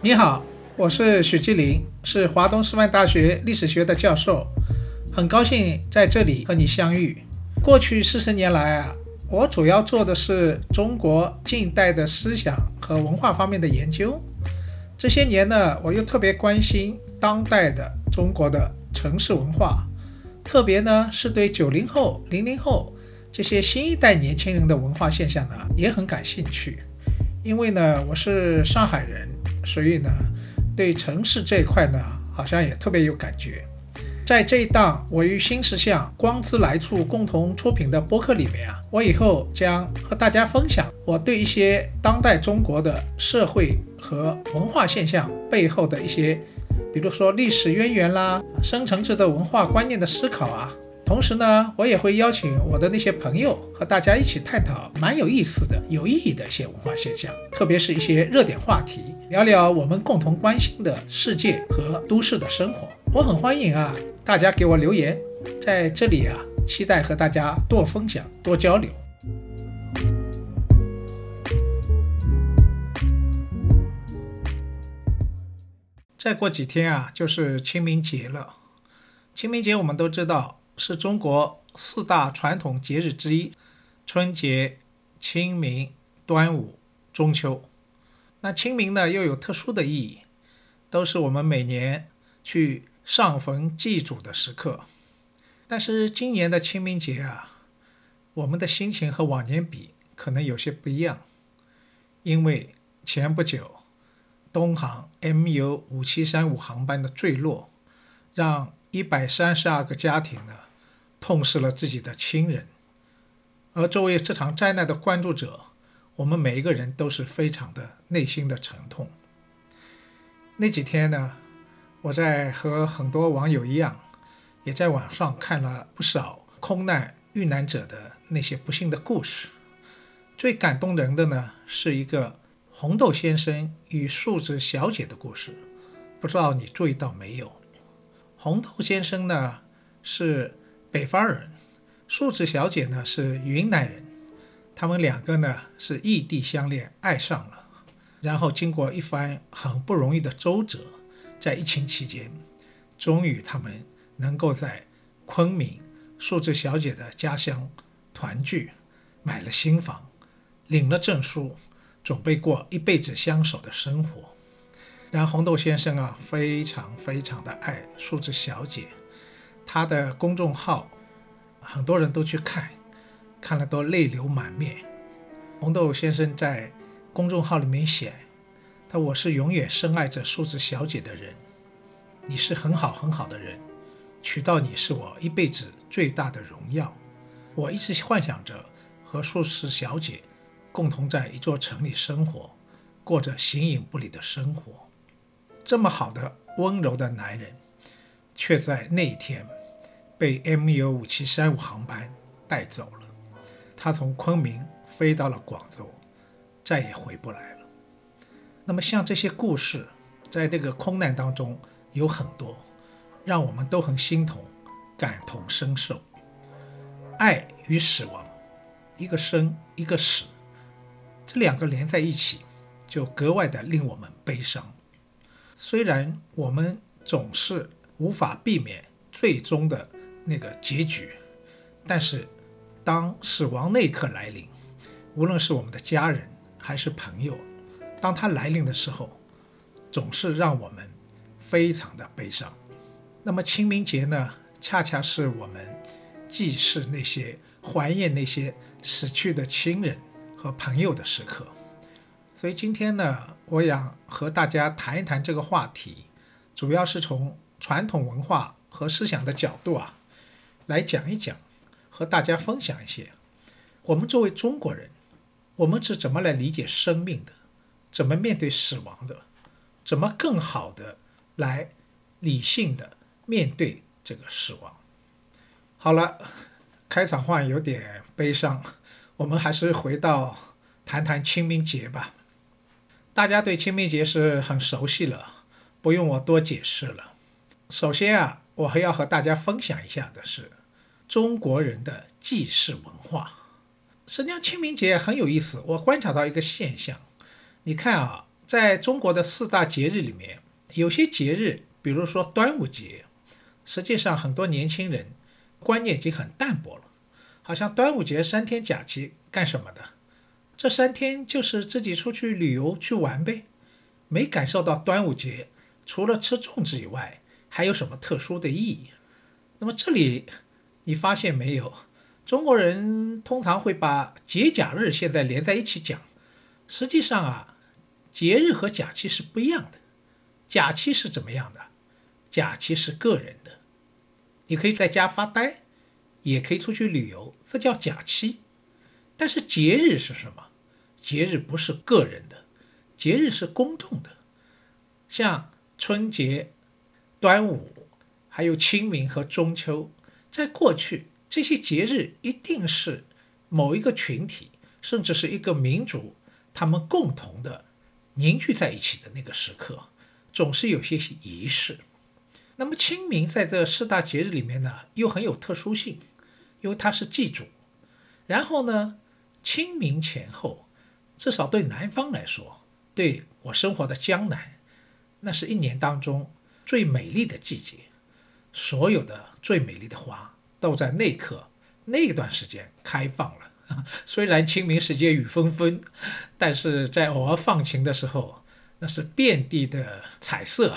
你好，我是许继林，是华东师范大学历史学的教授，很高兴在这里和你相遇。过去四十年来啊，我主要做的是中国近代的思想和文化方面的研究。这些年呢，我又特别关心当代的中国的城市文化，特别呢是对九零后、零零后这些新一代年轻人的文化现象呢也很感兴趣。因为呢，我是上海人，所以呢，对城市这一块呢，好像也特别有感觉。在这一档我与新石像光之来处共同出品的播客里面啊，我以后将和大家分享我对一些当代中国的社会和文化现象背后的一些，比如说历史渊源啦、深层次的文化观念的思考啊。同时呢，我也会邀请我的那些朋友和大家一起探讨蛮有意思的、有意义的一些文化现象，特别是一些热点话题，聊聊我们共同关心的世界和都市的生活。我很欢迎啊，大家给我留言，在这里啊，期待和大家多分享、多交流。再过几天啊，就是清明节了。清明节我们都知道。是中国四大传统节日之一，春节、清明、端午、中秋。那清明呢，又有特殊的意义，都是我们每年去上坟祭祖的时刻。但是今年的清明节啊，我们的心情和往年比可能有些不一样，因为前不久，东航 MU 五七三五航班的坠落，让一百三十二个家庭呢。痛失了自己的亲人，而作为这场灾难的关注者，我们每一个人都是非常的内心的沉痛。那几天呢，我在和很多网友一样，也在网上看了不少空难遇难者的那些不幸的故事。最感动人的呢，是一个红豆先生与树子小姐的故事。不知道你注意到没有？红豆先生呢是。北方人，素子小姐呢是云南人，他们两个呢是异地相恋，爱上了，然后经过一番很不容易的周折，在疫情期间，终于他们能够在昆明素子小姐的家乡团聚，买了新房，领了证书，准备过一辈子相守的生活。然后红豆先生啊，非常非常的爱素子小姐。他的公众号，很多人都去看，看了都泪流满面。红豆先生在公众号里面写：“他我是永远深爱着数字小姐的人，你是很好很好的人，娶到你是我一辈子最大的荣耀。我一直幻想着和数字小姐共同在一座城里生活，过着形影不离的生活。这么好的温柔的男人，却在那一天。”被 MU 五七三五航班带走了，他从昆明飞到了广州，再也回不来了。那么像这些故事，在这个空难当中有很多，让我们都很心痛，感同身受。爱与死亡，一个生一个死，这两个连在一起，就格外的令我们悲伤。虽然我们总是无法避免最终的。那个结局，但是当死亡那一刻来临，无论是我们的家人还是朋友，当他来临的时候，总是让我们非常的悲伤。那么清明节呢，恰恰是我们祭祀那些怀念那些死去的亲人和朋友的时刻。所以今天呢，我想和大家谈一谈这个话题，主要是从传统文化和思想的角度啊。来讲一讲，和大家分享一些，我们作为中国人，我们是怎么来理解生命的，怎么面对死亡的，怎么更好的来理性的面对这个死亡。好了，开场话有点悲伤，我们还是回到谈谈清明节吧。大家对清明节是很熟悉了，不用我多解释了。首先啊，我还要和大家分享一下的是。中国人的祭祀文化，实际上清明节很有意思，我观察到一个现象，你看啊，在中国的四大节日里面，有些节日，比如说端午节，实际上很多年轻人观念已经很淡薄了，好像端午节三天假期干什么的？这三天就是自己出去旅游去玩呗，没感受到端午节除了吃粽子以外还有什么特殊的意义。那么这里你发现没有？中国人通常会把节假日现在连在一起讲，实际上啊，节日和假期是不一样的。假期是怎么样的？假期是个人的，你可以在家发呆，也可以出去旅游，这叫假期。但是节日是什么？节日不是个人的，节日是公众的，像春节、端午。还有清明和中秋，在过去这些节日一定是某一个群体，甚至是一个民族，他们共同的凝聚在一起的那个时刻，总是有些仪式。那么清明在这四大节日里面呢，又很有特殊性，因为它是祭祖。然后呢，清明前后，至少对南方来说，对我生活的江南，那是一年当中最美丽的季节。所有的最美丽的花都在那刻那段时间开放了。虽然清明时节雨纷纷，但是在偶尔放晴的时候，那是遍地的彩色。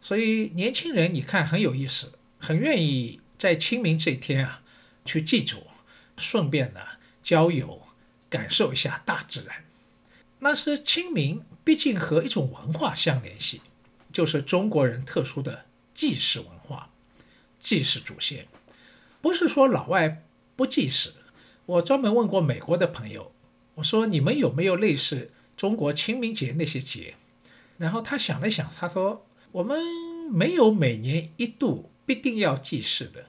所以年轻人你看很有意思，很愿意在清明这一天啊去祭祖，顺便呢郊游，感受一下大自然。那是清明，毕竟和一种文化相联系，就是中国人特殊的。祭祀文化，祭祀祖先，不是说老外不祭祀。我专门问过美国的朋友，我说你们有没有类似中国清明节那些节？然后他想了想，他说我们没有每年一度必定要祭祀的。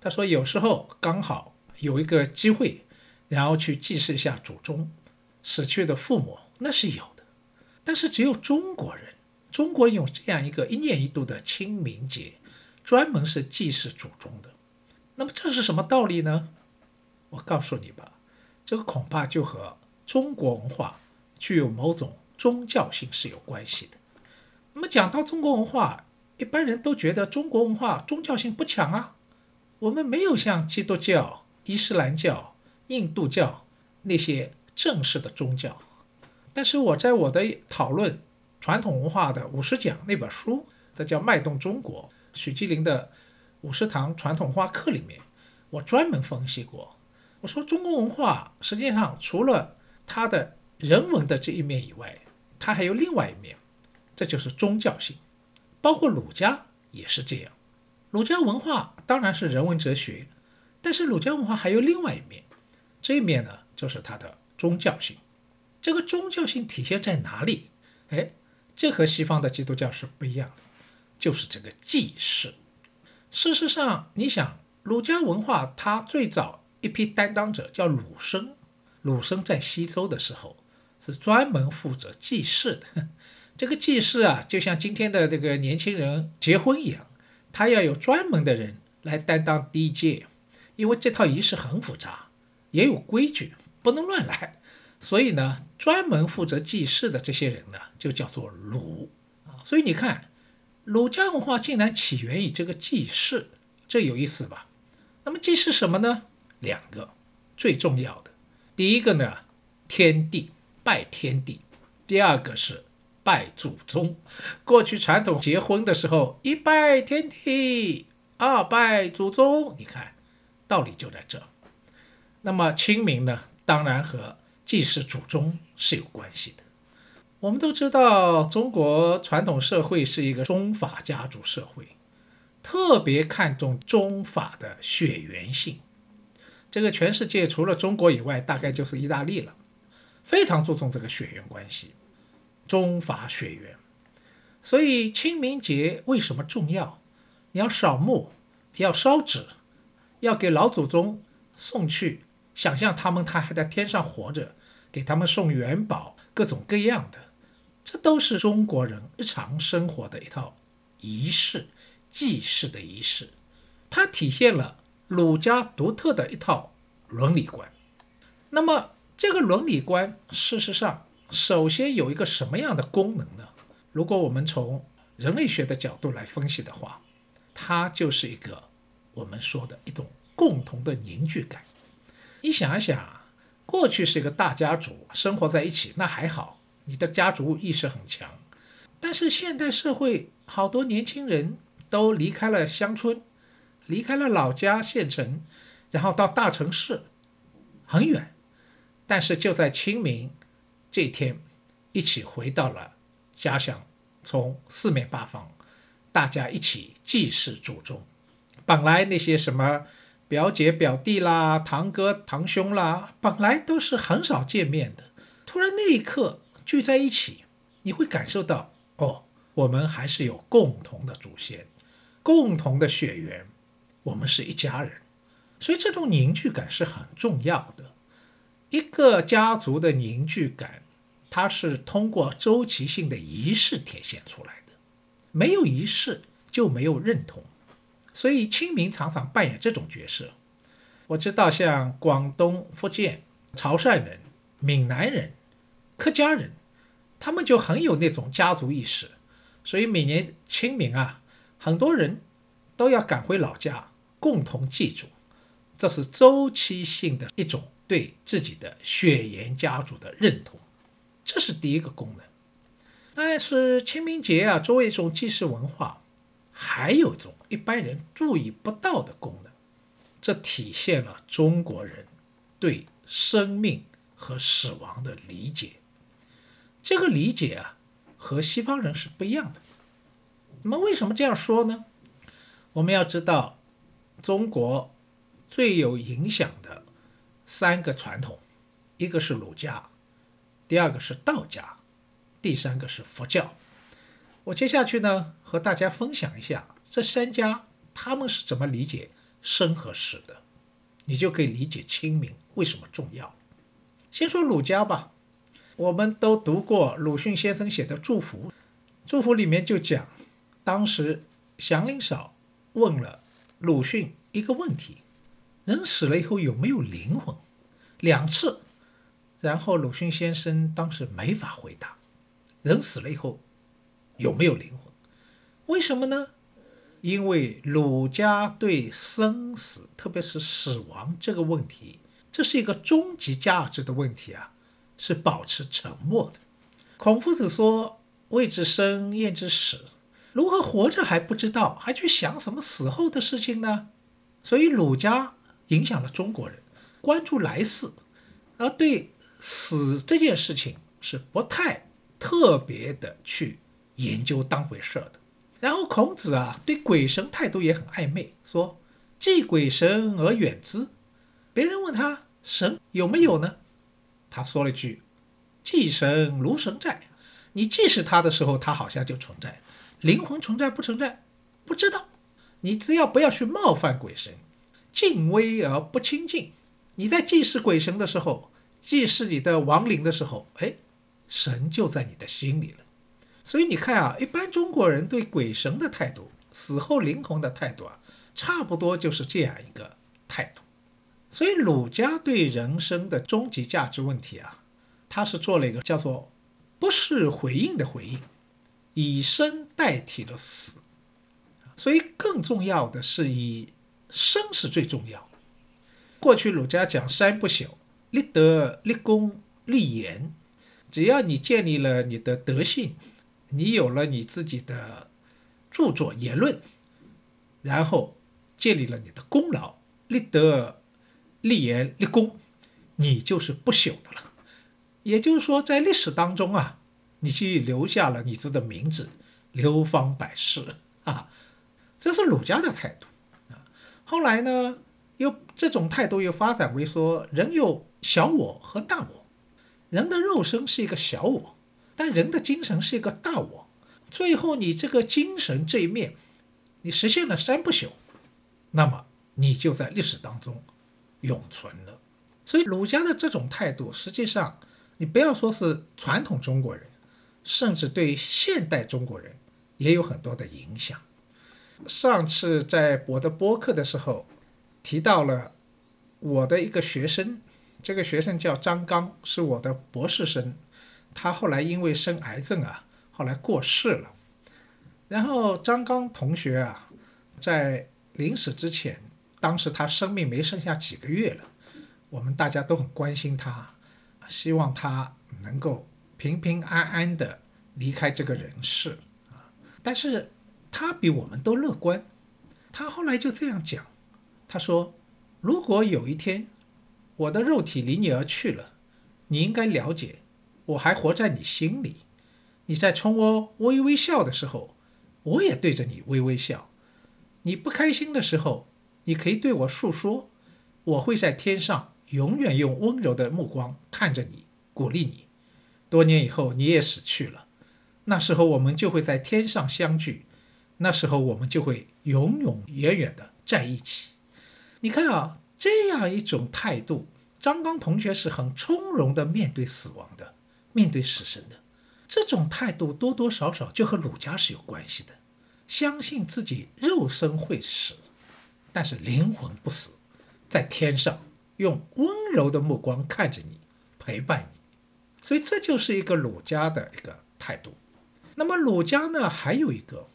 他说有时候刚好有一个机会，然后去祭祀一下祖宗、死去的父母，那是有的。但是只有中国人。中国有这样一个一年一度的清明节，专门是祭祀祖宗的。那么这是什么道理呢？我告诉你吧，这个恐怕就和中国文化具有某种宗教性是有关系的。那么讲到中国文化，一般人都觉得中国文化宗教性不强啊，我们没有像基督教、伊斯兰教、印度教那些正式的宗教。但是我在我的讨论。传统文化的五十讲那本书，这叫《脉动中国》，许基林的五十堂传统文化课里面，我专门分析过。我说中国文化实际上除了它的人文的这一面以外，它还有另外一面，这就是宗教性。包括儒家也是这样。儒家文化当然是人文哲学，但是儒家文化还有另外一面，这一面呢就是它的宗教性。这个宗教性体现在哪里？哎。这和西方的基督教是不一样的，就是这个祭祀。事实上，你想，儒家文化它最早一批担当者叫鲁生，鲁生在西周的时候是专门负责祭祀的。这个祭祀啊，就像今天的这个年轻人结婚一样，他要有专门的人来担当第一届，因为这套仪式很复杂，也有规矩，不能乱来。所以呢，专门负责祭祀的这些人呢，就叫做儒啊。所以你看，儒家文化竟然起源于这个祭祀，这有意思吧？那么祭祀什么呢？两个最重要的，第一个呢，天地拜天地；第二个是拜祖宗。过去传统结婚的时候，一拜天地，二拜祖宗。你看，道理就在这。那么清明呢，当然和祭祀祖宗是有关系的。我们都知道，中国传统社会是一个宗法家族社会，特别看重宗法的血缘性。这个全世界除了中国以外，大概就是意大利了，非常注重这个血缘关系，宗法血缘。所以清明节为什么重要？你要扫墓，要烧纸，要给老祖宗送去。想象他们他还在天上活着，给他们送元宝，各种各样的，这都是中国人日常生活的一套仪式，祭祀的仪式，它体现了儒家独特的一套伦理观。那么这个伦理观，事实上首先有一个什么样的功能呢？如果我们从人类学的角度来分析的话，它就是一个我们说的一种共同的凝聚感。你想一想，过去是一个大家族生活在一起，那还好，你的家族意识很强。但是现代社会好多年轻人都离开了乡村，离开了老家县城，然后到大城市，很远。但是就在清明这天，一起回到了。家乡从四面八方，大家一起祭祀祖宗。本来那些什么表姐表弟啦、堂哥堂兄啦，本来都是很少见面的。突然那一刻聚在一起，你会感受到哦，我们还是有共同的祖先，共同的血缘，我们是一家人。所以这种凝聚感是很重要的。一个家族的凝聚感。它是通过周期性的仪式体现出来的，没有仪式就没有认同，所以清明常常扮演这种角色。我知道，像广东、福建、潮汕人、闽南人、客家人，他们就很有那种家族意识，所以每年清明啊，很多人都要赶回老家共同祭祖，这是周期性的一种对自己的血缘家族的认同。这是第一个功能，但是清明节啊，作为一种祭祀文化，还有一种一般人注意不到的功能，这体现了中国人对生命和死亡的理解。这个理解啊，和西方人是不一样的。那么为什么这样说呢？我们要知道，中国最有影响的三个传统，一个是儒家。第二个是道家，第三个是佛教。我接下去呢，和大家分享一下这三家他们是怎么理解生和死的，你就可以理解清明为什么重要。先说儒家吧，我们都读过鲁迅先生写的《祝福》，《祝福》里面就讲，当时祥林嫂问了鲁迅一个问题：人死了以后有没有灵魂？两次。然后鲁迅先生当时没法回答，人死了以后有没有灵魂？为什么呢？因为儒家对生死，特别是死亡这个问题，这是一个终极价值的问题啊，是保持沉默的。孔夫子说：“未知生，焉知死？如何活着还不知道，还去想什么死后的事情呢？”所以儒家影响了中国人，关注来世，而对。死这件事情是不太特别的去研究当回事的。然后孔子啊，对鬼神态度也很暧昧，说祭鬼神而远之。别人问他神有没有呢？他说了句：“祭神如神在。”你祭祀他的时候，他好像就存在。灵魂存在不存在？不知道。你只要不要去冒犯鬼神，敬畏而不亲近。你在祭祀鬼神的时候。祭祀你的亡灵的时候，哎，神就在你的心里了。所以你看啊，一般中国人对鬼神的态度、死后灵魂的态度啊，差不多就是这样一个态度。所以儒家对人生的终极价值问题啊，他是做了一个叫做“不是回应”的回应，以生代替了死。所以更重要的是以生是最重要。过去儒家讲三不朽。立德、立功、立言，只要你建立了你的德性，你有了你自己的著作言论，然后建立了你的功劳，立德、立言、立功，你就是不朽的了。也就是说，在历史当中啊，你去留下了你自己的名字，流芳百世啊。这是儒家的态度啊。后来呢，又这种态度又发展为说，人有。小我和大我，人的肉身是一个小我，但人的精神是一个大我。最后，你这个精神这一面，你实现了三不朽，那么你就在历史当中永存了。所以，儒家的这种态度，实际上你不要说是传统中国人，甚至对现代中国人也有很多的影响。上次在我的播客的时候提到了我的一个学生。这个学生叫张刚，是我的博士生。他后来因为生癌症啊，后来过世了。然后张刚同学啊，在临死之前，当时他生命没剩下几个月了，我们大家都很关心他，希望他能够平平安安的离开这个人世啊。但是他比我们都乐观，他后来就这样讲，他说：“如果有一天我的肉体离你而去了，你应该了解。”我还活在你心里，你在冲我微微笑的时候，我也对着你微微笑。你不开心的时候，你可以对我诉说，我会在天上永远用温柔的目光看着你，鼓励你。多年以后你也死去了，那时候我们就会在天上相聚，那时候我们就会永永远远的在一起。你看啊，这样一种态度，张刚同学是很从容的面对死亡的。面对死神的这种态度，多多少少就和儒家是有关系的。相信自己肉身会死，但是灵魂不死，在天上用温柔的目光看着你，陪伴你。所以这就是一个儒家的一个态度。那么儒家呢，还有一个，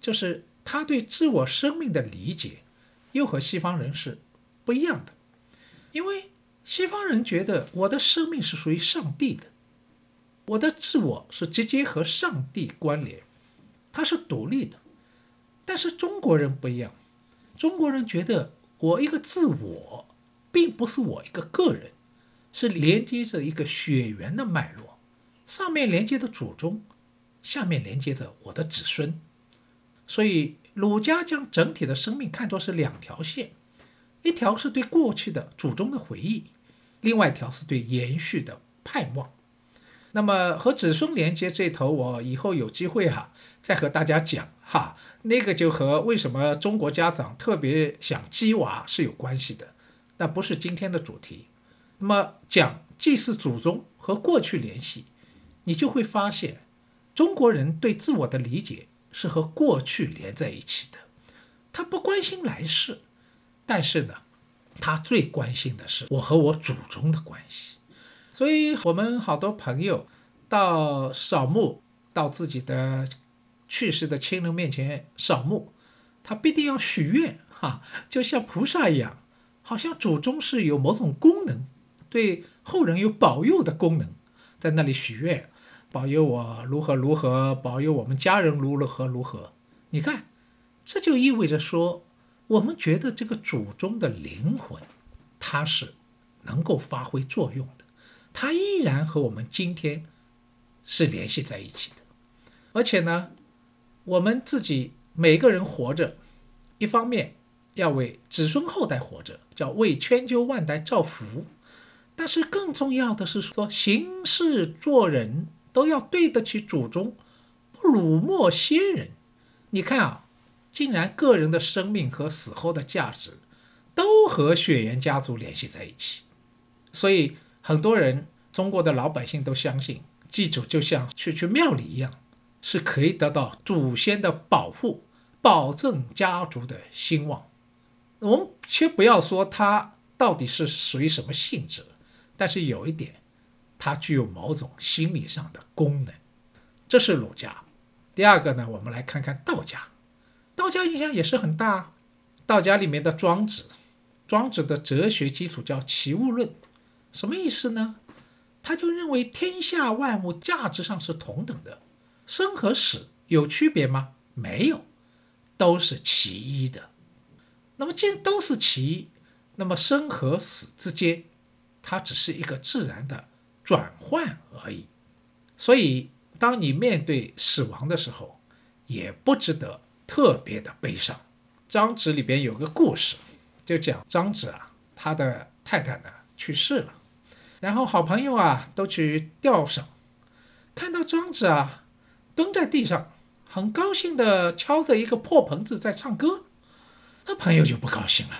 就是他对自我生命的理解，又和西方人是不一样的。因为西方人觉得我的生命是属于上帝的。我的自我是直接和上帝关联，它是独立的。但是中国人不一样，中国人觉得我一个自我，并不是我一个个人，是连接着一个血缘的脉络，上面连接着祖宗，下面连接着我的子孙。所以儒家将整体的生命看作是两条线，一条是对过去的祖宗的回忆，另外一条是对延续的盼望。那么和子孙连接这头，我以后有机会哈再和大家讲哈。那个就和为什么中国家长特别想鸡娃是有关系的，那不是今天的主题。那么讲祭祀祖宗和过去联系，你就会发现，中国人对自我的理解是和过去连在一起的。他不关心来世，但是呢，他最关心的是我和我祖宗的关系。所以，我们好多朋友到扫墓，到自己的去世的亲人面前扫墓，他必定要许愿，哈，就像菩萨一样，好像祖宗是有某种功能，对后人有保佑的功能，在那里许愿，保佑我如何如何，保佑我们家人如何如何。你看，这就意味着说，我们觉得这个祖宗的灵魂，它是能够发挥作用。它依然和我们今天是联系在一起的，而且呢，我们自己每个人活着，一方面要为子孙后代活着，叫为千秋万代造福；但是更重要的是说，行事做人都要对得起祖宗，不辱没先人。你看啊，竟然个人的生命和死后的价值都和血缘家族联系在一起，所以。很多人，中国的老百姓都相信祭祖就像去去庙里一样，是可以得到祖先的保护，保证家族的兴旺。我们先不要说它到底是属于什么性质，但是有一点，它具有某种心理上的功能。这是儒家。第二个呢，我们来看看道家。道家影响也是很大。道家里面的庄子，庄子的哲学基础叫齐物论。什么意思呢？他就认为天下万物价值上是同等的，生和死有区别吗？没有，都是其一的。那么既然都是其一，那么生和死之间，它只是一个自然的转换而已。所以，当你面对死亡的时候，也不值得特别的悲伤。张子里边有个故事，就讲张子啊，他的太太呢去世了。然后好朋友啊都去吊绳，看到庄子啊蹲在地上，很高兴的敲着一个破盆子在唱歌，那朋友就不高兴了，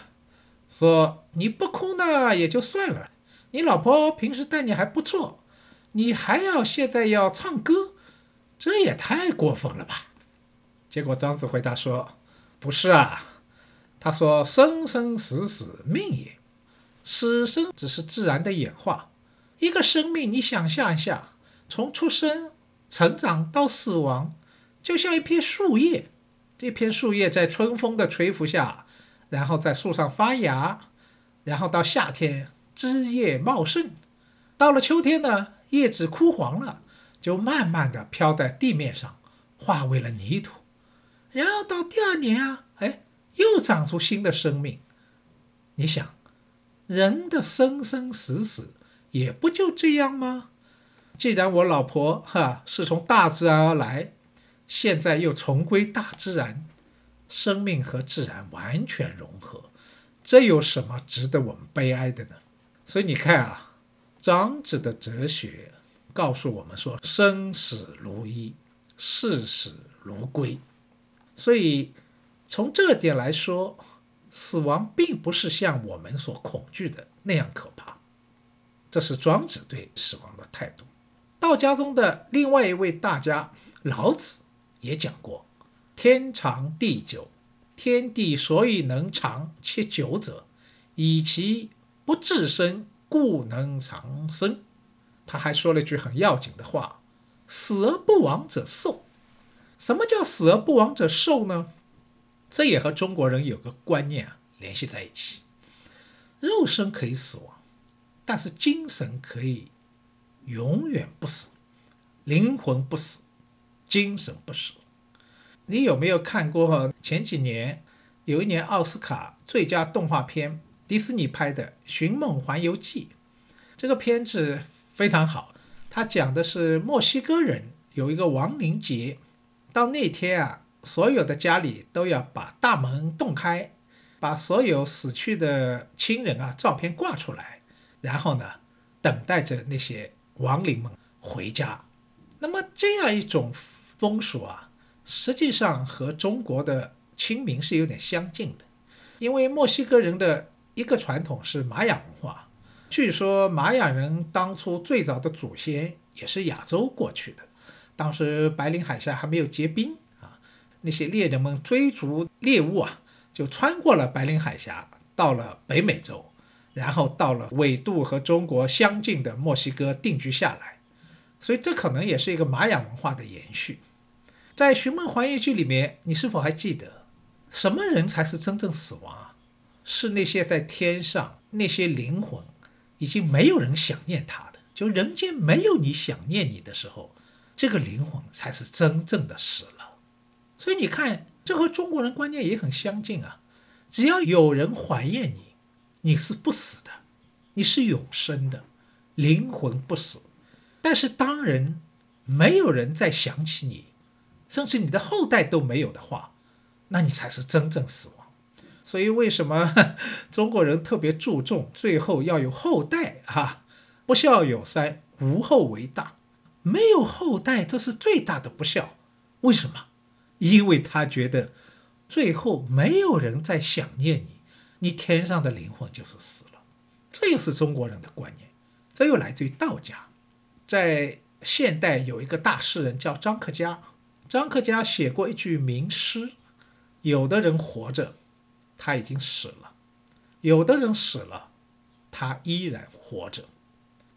说你不哭呢也就算了，你老婆平时待你还不错，你还要现在要唱歌，这也太过分了吧？结果庄子回答说，不是啊，他说生生死死命也。死生只是自然的演化。一个生命，你想象一下，从出生、成长到死亡，就像一片树叶。这片树叶在春风的吹拂下，然后在树上发芽，然后到夏天枝叶茂盛，到了秋天呢，叶子枯黄了，就慢慢的飘在地面上，化为了泥土。然后到第二年啊，哎，又长出新的生命。你想，人的生生死死也不就这样吗？既然我老婆哈是从大自然而来，现在又重归大自然，生命和自然完全融合，这有什么值得我们悲哀的呢？所以你看啊，庄子的哲学告诉我们说：生死如一，视死如归。所以，从这点来说，死亡并不是像我们所恐惧的那样可怕。这是庄子对死亡的态度。道家中的另外一位大家老子也讲过：“天长地久，天地所以能长且久者，以其不自生，故能长生。”他还说了句很要紧的话：“死而不亡者寿。”什么叫死而不亡者寿呢？这也和中国人有个观念啊联系在一起。肉身可以死亡，但是精神可以永远不死，灵魂不死，精神不死。你有没有看过前几年有一年奥斯卡最佳动画片迪士尼拍的《寻梦环游记》？这个片子非常好，它讲的是墨西哥人有一个亡灵节。到那天啊，所有的家里都要把大门洞开，把所有死去的亲人啊照片挂出来，然后呢，等待着那些亡灵们回家。那么这样一种风俗啊，实际上和中国的清明是有点相近的，因为墨西哥人的一个传统是玛雅文化，据说玛雅人当初最早的祖先也是亚洲过去的。当时白令海峡还没有结冰啊，那些猎人们追逐猎物啊，就穿过了白令海峡，到了北美洲，然后到了纬度和中国相近的墨西哥定居下来。所以这可能也是一个玛雅文化的延续。在《寻梦环游记》里面，你是否还记得，什么人才是真正死亡啊？是那些在天上那些灵魂，已经没有人想念他的，就人间没有你想念你的时候。这个灵魂才是真正的死了，所以你看，这和中国人观念也很相近啊。只要有人怀念你，你是不死的，你是永生的，灵魂不死。但是当人没有人再想起你，甚至你的后代都没有的话，那你才是真正死亡。所以为什么 中国人特别注重最后要有后代啊？不孝有三，无后为大。没有后代，这是最大的不孝。为什么？因为他觉得最后没有人在想念你，你天上的灵魂就是死了。这又是中国人的观念，这又来自于道家。在现代有一个大诗人叫张克家，张克家写过一句名诗：有的人活着，他已经死了；有的人死了，他依然活着。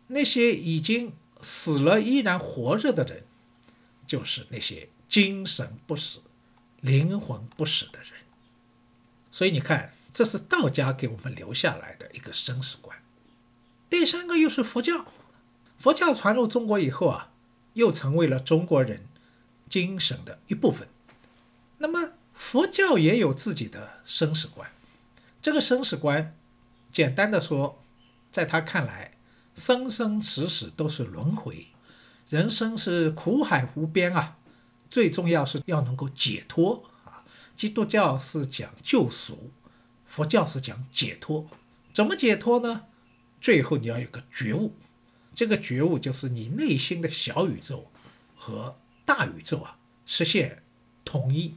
那些已经。死了依然活着的人，就是那些精神不死、灵魂不死的人。所以你看，这是道家给我们留下来的一个生死观。第三个又是佛教，佛教传入中国以后啊，又成为了中国人精神的一部分。那么佛教也有自己的生死观，这个生死观，简单的说，在他看来。生生死死都是轮回，人生是苦海无边啊！最重要是要能够解脱啊！基督教是讲救赎，佛教是讲解脱。怎么解脱呢？最后你要有个觉悟，这个觉悟就是你内心的小宇宙和大宇宙啊实现统一。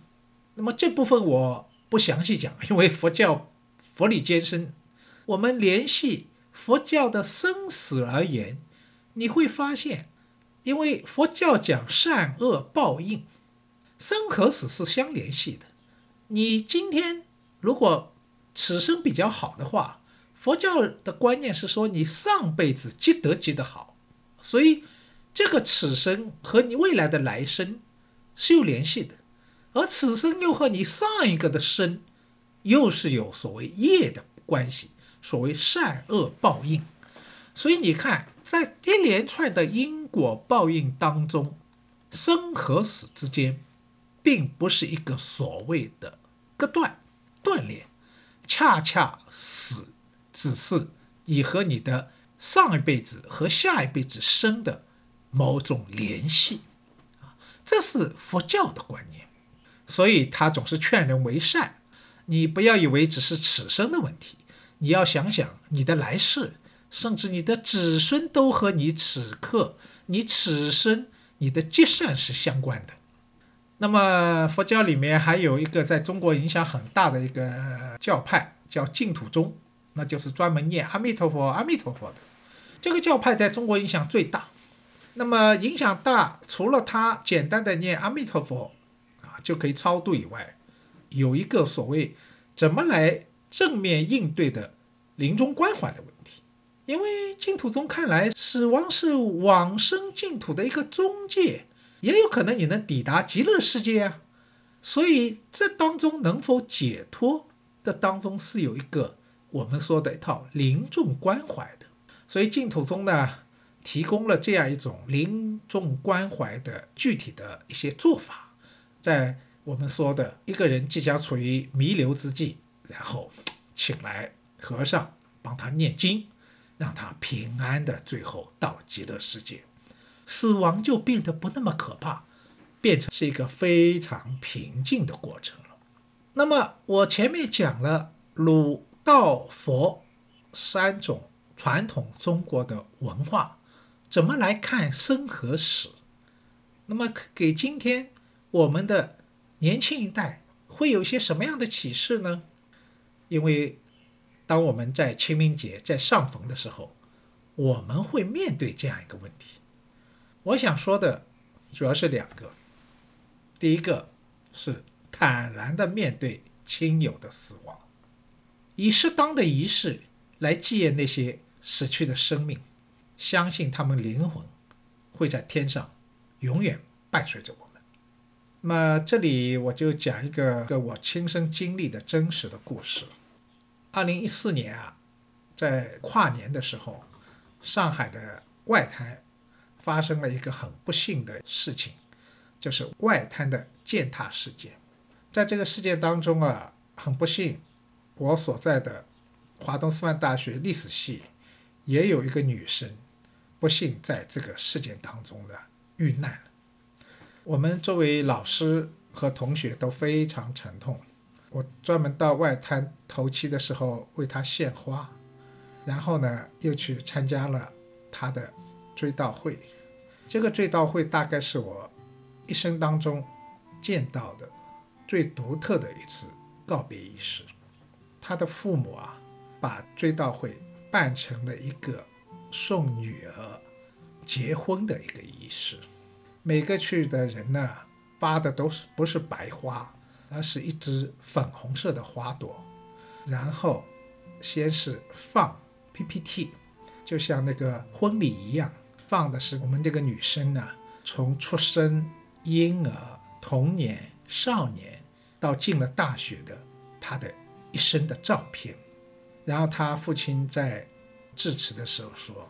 那么这部分我不详细讲，因为佛教佛理艰深，我们联系。佛教的生死而言，你会发现，因为佛教讲善恶报应，生和死是相联系的。你今天如果此生比较好的话，佛教的观念是说，你上辈子积德积得好，所以这个此生和你未来的来生是有联系的，而此生又和你上一个的生又是有所谓业的关系，所谓善恶报应。所以你看，在一连串的因果报应当中，生和死之间，并不是一个所谓的割断、断裂，恰恰死只是你和你的上一辈子和下一辈子生的某种联系啊，这是佛教的观念。所以他总是劝人为善，你不要以为只是此生的问题，你要想想你的来世。甚至你的子孙都和你此刻、你此生、你的积善是相关的。那么佛教里面还有一个在中国影响很大的一个教派，叫净土宗，那就是专门念阿弥陀佛、阿弥陀佛的。这个教派在中国影响最大。那么影响大，除了他简单的念阿弥陀佛啊就可以超度以外，有一个所谓怎么来正面应对的临终关怀的问题。因为净土宗看来，死亡是往生净土的一个中介，也有可能你能抵达极乐世界啊。所以这当中能否解脱，这当中是有一个我们说的一套临终关怀的。所以净土宗呢，提供了这样一种临终关怀的具体的一些做法，在我们说的一个人即将处于弥留之际，然后请来和尚帮他念经。让他平安的最后到极乐世界，死亡就变得不那么可怕，变成是一个非常平静的过程了。那么我前面讲了儒、道、佛三种传统中国的文化，怎么来看生和死？那么给今天我们的年轻一代会有些什么样的启示呢？因为。当我们在清明节在上坟的时候，我们会面对这样一个问题。我想说的主要是两个，第一个是坦然的面对亲友的死亡，以适当的仪式来纪念那些死去的生命，相信他们灵魂会在天上永远伴随着我们。那么这里我就讲一个个我亲身经历的真实的故事。二零一四年啊，在跨年的时候，上海的外滩发生了一个很不幸的事情，就是外滩的践踏事件。在这个事件当中啊，很不幸，我所在的华东师范大学历史系也有一个女生，不幸在这个事件当中呢遇难了。我们作为老师和同学都非常沉痛。我专门到外滩头七的时候为她献花，然后呢又去参加了他的追悼会。这个追悼会大概是我一生当中见到的最独特的一次告别仪式。他的父母啊，把追悼会办成了一个送女儿结婚的一个仪式。每个去的人呢，发的都是不是白花。而是一支粉红色的花朵，然后先是放 PPT，就像那个婚礼一样，放的是我们这个女生呢，从出生、婴儿、童年、少年到进了大学的她的一生的照片。然后她父亲在致辞的时候说：“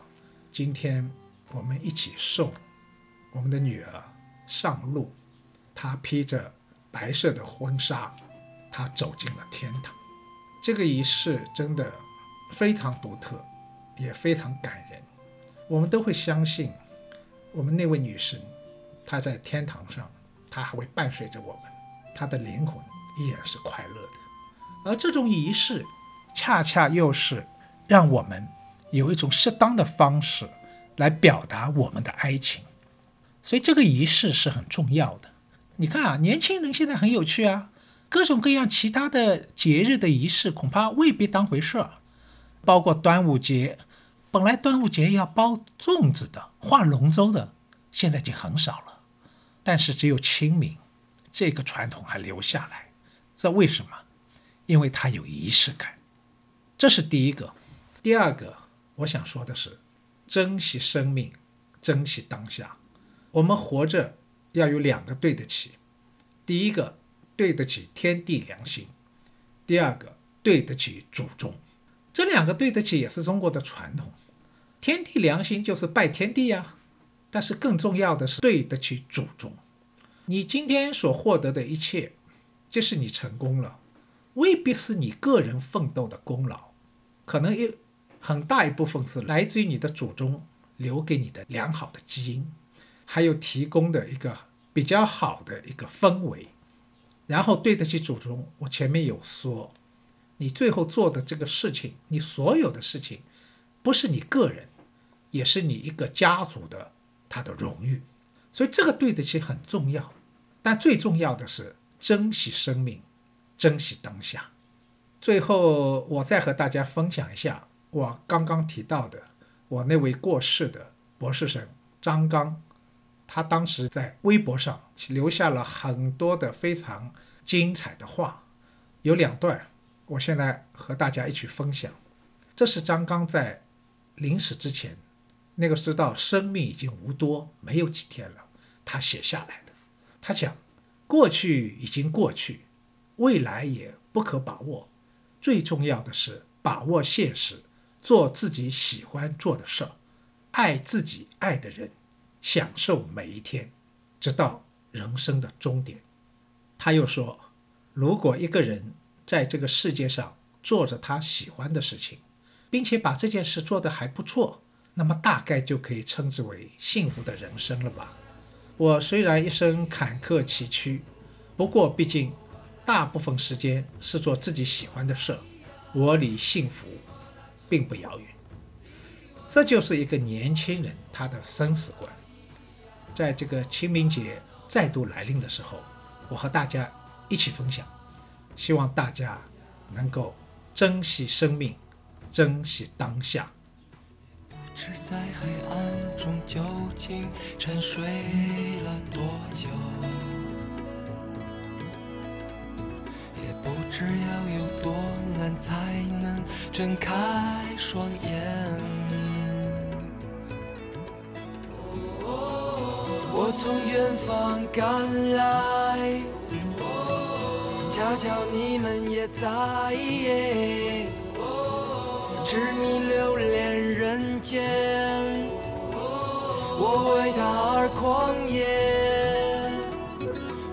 今天我们一起送我们的女儿上路，她披着。”白色的婚纱，她走进了天堂。这个仪式真的非常独特，也非常感人。我们都会相信，我们那位女神，她在天堂上，她还会伴随着我们，她的灵魂依然是快乐的。而这种仪式，恰恰又是让我们有一种适当的方式来表达我们的爱情。所以，这个仪式是很重要的。你看啊，年轻人现在很有趣啊，各种各样其他的节日的仪式恐怕未必当回事儿，包括端午节，本来端午节要包粽子的、划龙舟的，现在已经很少了，但是只有清明这个传统还留下来，这为什么？因为它有仪式感，这是第一个。第二个，我想说的是，珍惜生命，珍惜当下。我们活着要有两个对得起：第一个，对得起天地良心；第二个，对得起祖宗。这两个对得起也是中国的传统。天地良心就是拜天地呀，但是更重要的是对得起祖宗。你今天所获得的一切，就是你成功了，未必是你个人奋斗的功劳，可能有很大一部分是来自于你的祖宗留给你的良好的基因。还有提供的一个比较好的一个氛围，然后对得起祖宗。我前面有说，你最后做的这个事情，你所有的事情，不是你个人，也是你一个家族的他的荣誉。所以这个对得起很重要，但最重要的是珍惜生命，珍惜当下。最后，我再和大家分享一下我刚刚提到的我那位过世的博士生张刚。他当时在微博上留下了很多的非常精彩的话，有两段，我现在和大家一起分享。这是张刚在临死之前，那个知道生命已经无多，没有几天了，他写下来的。他讲：过去已经过去，未来也不可把握，最重要的是把握现实，做自己喜欢做的事儿，爱自己爱的人。享受每一天，直到人生的终点。他又说：“如果一个人在这个世界上做着他喜欢的事情，并且把这件事做得还不错，那么大概就可以称之为幸福的人生了吧。”我虽然一生坎坷崎岖，不过毕竟大部分时间是做自己喜欢的事，我离幸福并不遥远。这就是一个年轻人他的生死观。在这个清明节再度来临的时候，我和大家一起分享，希望大家能够珍惜生命，珍惜当下。不知在黑暗中究竟沉睡了多久，也不知要有多难才能睁开双眼。我从远方赶来，恰巧你们也在，痴迷留恋人间，我为他而狂野。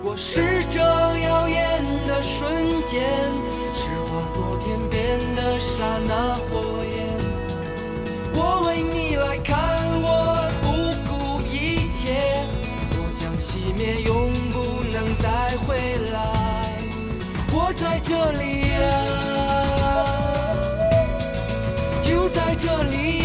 我是这耀眼的瞬间，是划过天边的刹那火焰，我为你来看。我不顾一切，我将熄灭，在这里呀，就在这里。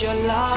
一样绚烂。